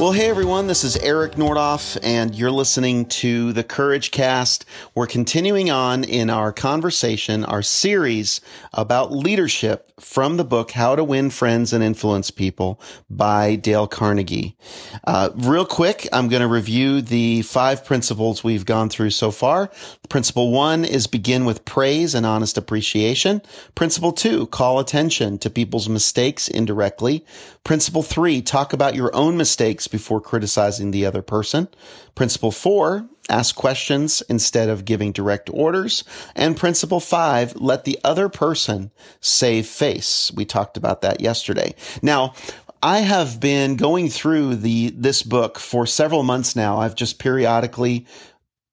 Well, hey everyone, this is Eric Nordoff, and you're listening to the Courage Cast. We're continuing on in our conversation, our series about leadership from the book How to Win Friends and Influence People by Dale Carnegie. Uh, real quick, I'm going to review the five principles we've gone through so far. Principle one is begin with praise and honest appreciation. Principle two, call attention to people's mistakes indirectly. Principle three, talk about your own mistakes before criticizing the other person. Principle four, ask questions instead of giving direct orders. And principle five, let the other person save face. We talked about that yesterday. Now, I have been going through the, this book for several months now. I've just periodically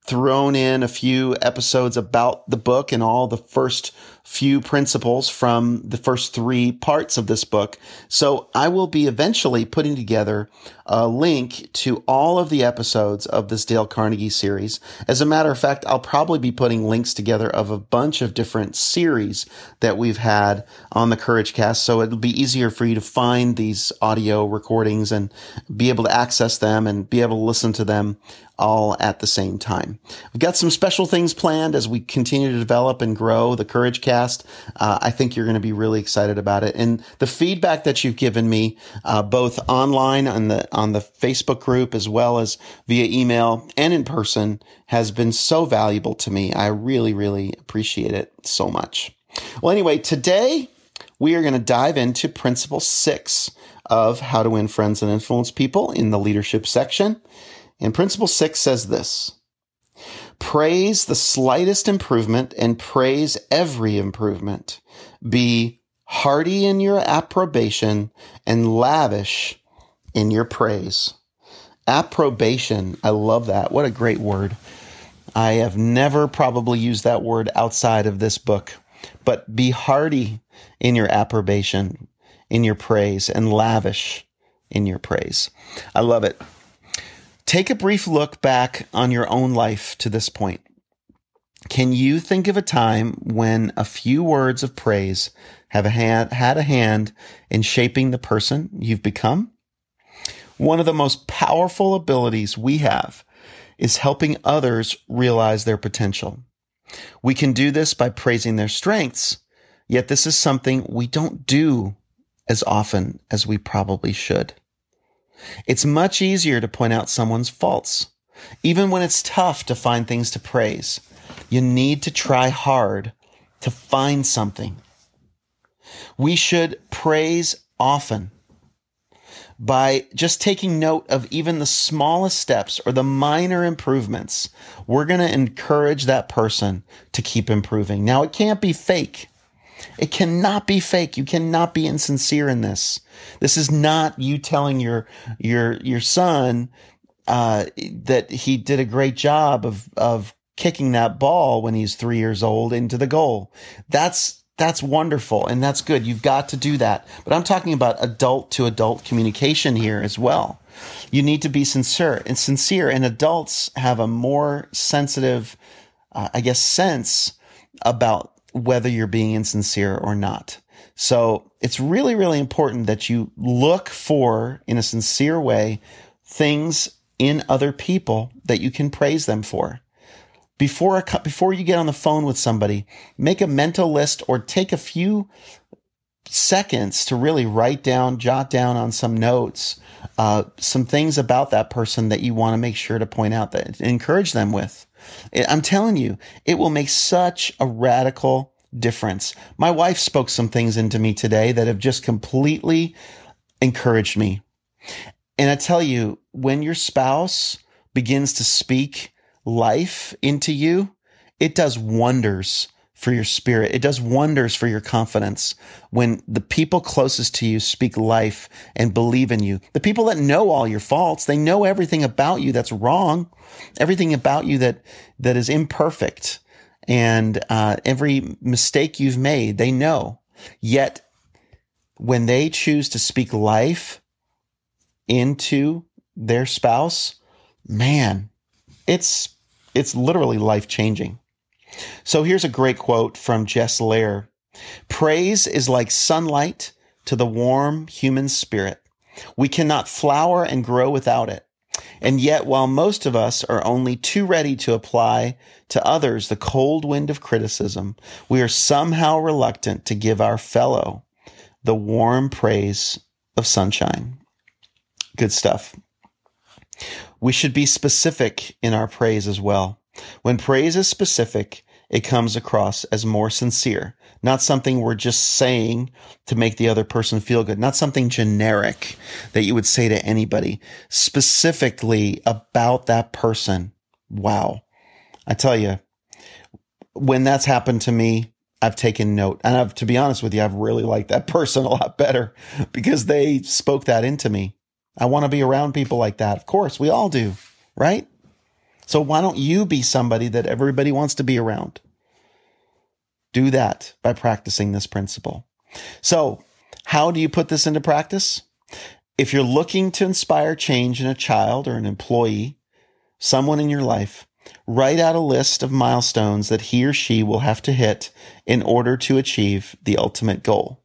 thrown in a few episodes about the book and all the first few principles from the first three parts of this book. So I will be eventually putting together a link to all of the episodes of this Dale Carnegie series. As a matter of fact, I'll probably be putting links together of a bunch of different series that we've had on the Courage Cast. So it'll be easier for you to find these audio recordings and be able to access them and be able to listen to them all at the same time. We've got some special things planned as we continue to develop and grow the Courage Cast. Uh, I think you're going to be really excited about it. And the feedback that you've given me, uh, both online on the on the Facebook group as well as via email and in person, has been so valuable to me. I really, really appreciate it so much. Well, anyway, today we are going to dive into principle six of how to win friends and influence people in the leadership section. And principle six says this praise the slightest improvement and praise every improvement. Be hearty in your approbation and lavish in your praise. Approbation. I love that. What a great word. I have never probably used that word outside of this book, but be hearty in your approbation, in your praise, and lavish in your praise. I love it. Take a brief look back on your own life to this point. Can you think of a time when a few words of praise have a hand, had a hand in shaping the person you've become? One of the most powerful abilities we have is helping others realize their potential. We can do this by praising their strengths, yet this is something we don't do as often as we probably should. It's much easier to point out someone's faults. Even when it's tough to find things to praise, you need to try hard to find something. We should praise often by just taking note of even the smallest steps or the minor improvements. We're going to encourage that person to keep improving. Now, it can't be fake. It cannot be fake. You cannot be insincere in this. This is not you telling your your your son uh, that he did a great job of of kicking that ball when he's three years old into the goal. That's that's wonderful and that's good. You've got to do that. But I'm talking about adult to adult communication here as well. You need to be sincere and sincere, and adults have a more sensitive, uh, I guess, sense about whether you're being insincere or not. So it's really, really important that you look for, in a sincere way, things in other people that you can praise them for. Before, a, before you get on the phone with somebody, make a mental list or take a few seconds to really write down, jot down on some notes, uh, some things about that person that you want to make sure to point out that encourage them with. I'm telling you, it will make such a radical difference. My wife spoke some things into me today that have just completely encouraged me. And I tell you, when your spouse begins to speak life into you, it does wonders for your spirit. It does wonders for your confidence when the people closest to you speak life and believe in you. The people that know all your faults, they know everything about you that's wrong, everything about you that, that is imperfect and uh, every mistake you've made, they know. Yet, when they choose to speak life into their spouse, man, it's it's literally life changing. So here's a great quote from Jess Lair. Praise is like sunlight to the warm human spirit. We cannot flower and grow without it. And yet, while most of us are only too ready to apply to others the cold wind of criticism, we are somehow reluctant to give our fellow the warm praise of sunshine. Good stuff. We should be specific in our praise as well. When praise is specific, it comes across as more sincere, not something we're just saying to make the other person feel good, not something generic that you would say to anybody, specifically about that person. Wow. I tell you, when that's happened to me, I've taken note. And I've, to be honest with you, I've really liked that person a lot better because they spoke that into me. I want to be around people like that. Of course, we all do, right? So why don't you be somebody that everybody wants to be around? Do that by practicing this principle. So how do you put this into practice? If you're looking to inspire change in a child or an employee, someone in your life, write out a list of milestones that he or she will have to hit in order to achieve the ultimate goal.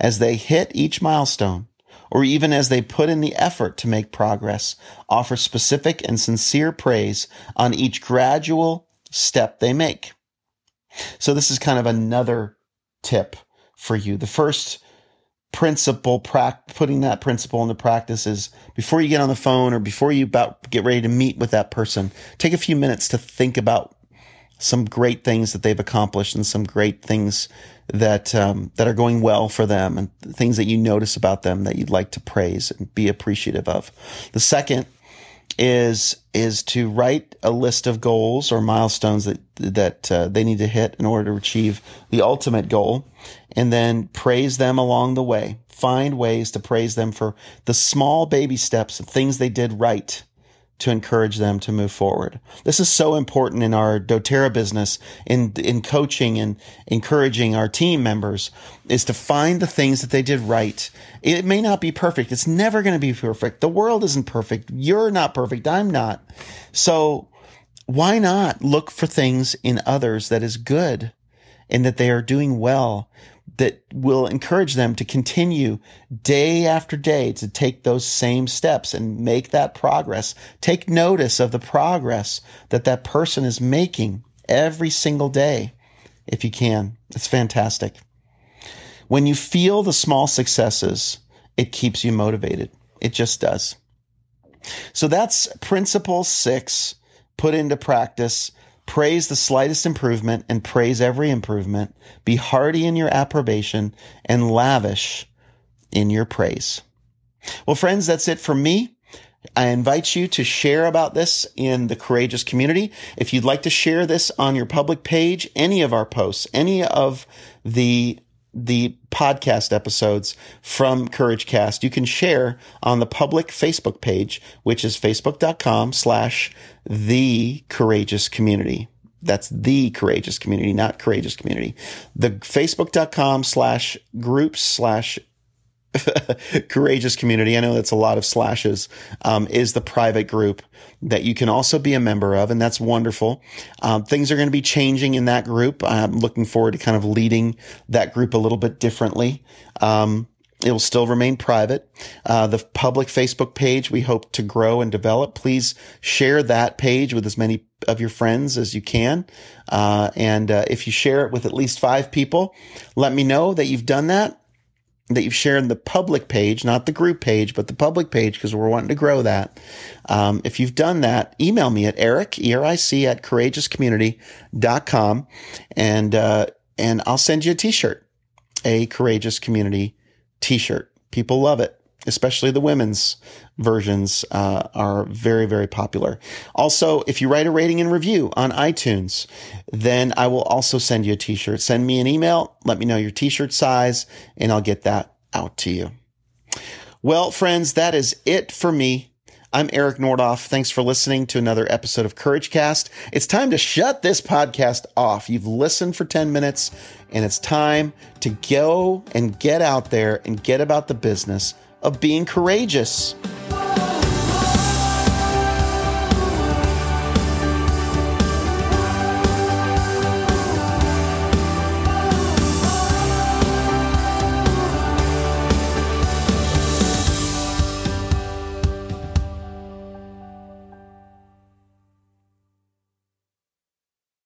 As they hit each milestone, or even as they put in the effort to make progress, offer specific and sincere praise on each gradual step they make. So this is kind of another tip for you. The first principle, putting that principle into practice is before you get on the phone or before you about get ready to meet with that person, take a few minutes to think about some great things that they've accomplished and some great things that um, that are going well for them and things that you notice about them that you'd like to praise and be appreciative of. The second is is to write a list of goals or milestones that that uh, they need to hit in order to achieve the ultimate goal and then praise them along the way find ways to praise them for the small baby steps of things they did right to encourage them to move forward. This is so important in our doTERRA business, in, in coaching and encouraging our team members is to find the things that they did right. It may not be perfect. It's never going to be perfect. The world isn't perfect. You're not perfect. I'm not. So why not look for things in others that is good and that they are doing well that will encourage them to continue day after day to take those same steps and make that progress. Take notice of the progress that that person is making every single day if you can. It's fantastic. When you feel the small successes, it keeps you motivated. It just does. So that's principle six put into practice Praise the slightest improvement and praise every improvement. Be hearty in your approbation and lavish in your praise. Well, friends, that's it for me. I invite you to share about this in the courageous community. If you'd like to share this on your public page, any of our posts, any of the the podcast episodes from CourageCast, you can share on the public Facebook page, which is facebook.com slash the courageous community. That's the courageous community, not courageous community. The facebook.com slash groups slash courageous community. I know that's a lot of slashes, um, is the private group that you can also be a member of. And that's wonderful. Um, things are going to be changing in that group. I'm looking forward to kind of leading that group a little bit differently. Um, it will still remain private. Uh, the public Facebook page we hope to grow and develop. Please share that page with as many of your friends as you can. Uh, and uh, if you share it with at least five people, let me know that you've done that that you've shared the public page, not the group page, but the public page, because we're wanting to grow that. Um, if you've done that, email me at eric, E-R-I-C, at courageouscommunity.com and, uh, and I'll send you a t-shirt, a courageous community t-shirt. People love it especially the women's versions uh, are very very popular also if you write a rating and review on itunes then i will also send you a t-shirt send me an email let me know your t-shirt size and i'll get that out to you well friends that is it for me I'm Eric Nordoff. Thanks for listening to another episode of Courage Cast. It's time to shut this podcast off. You've listened for 10 minutes, and it's time to go and get out there and get about the business of being courageous.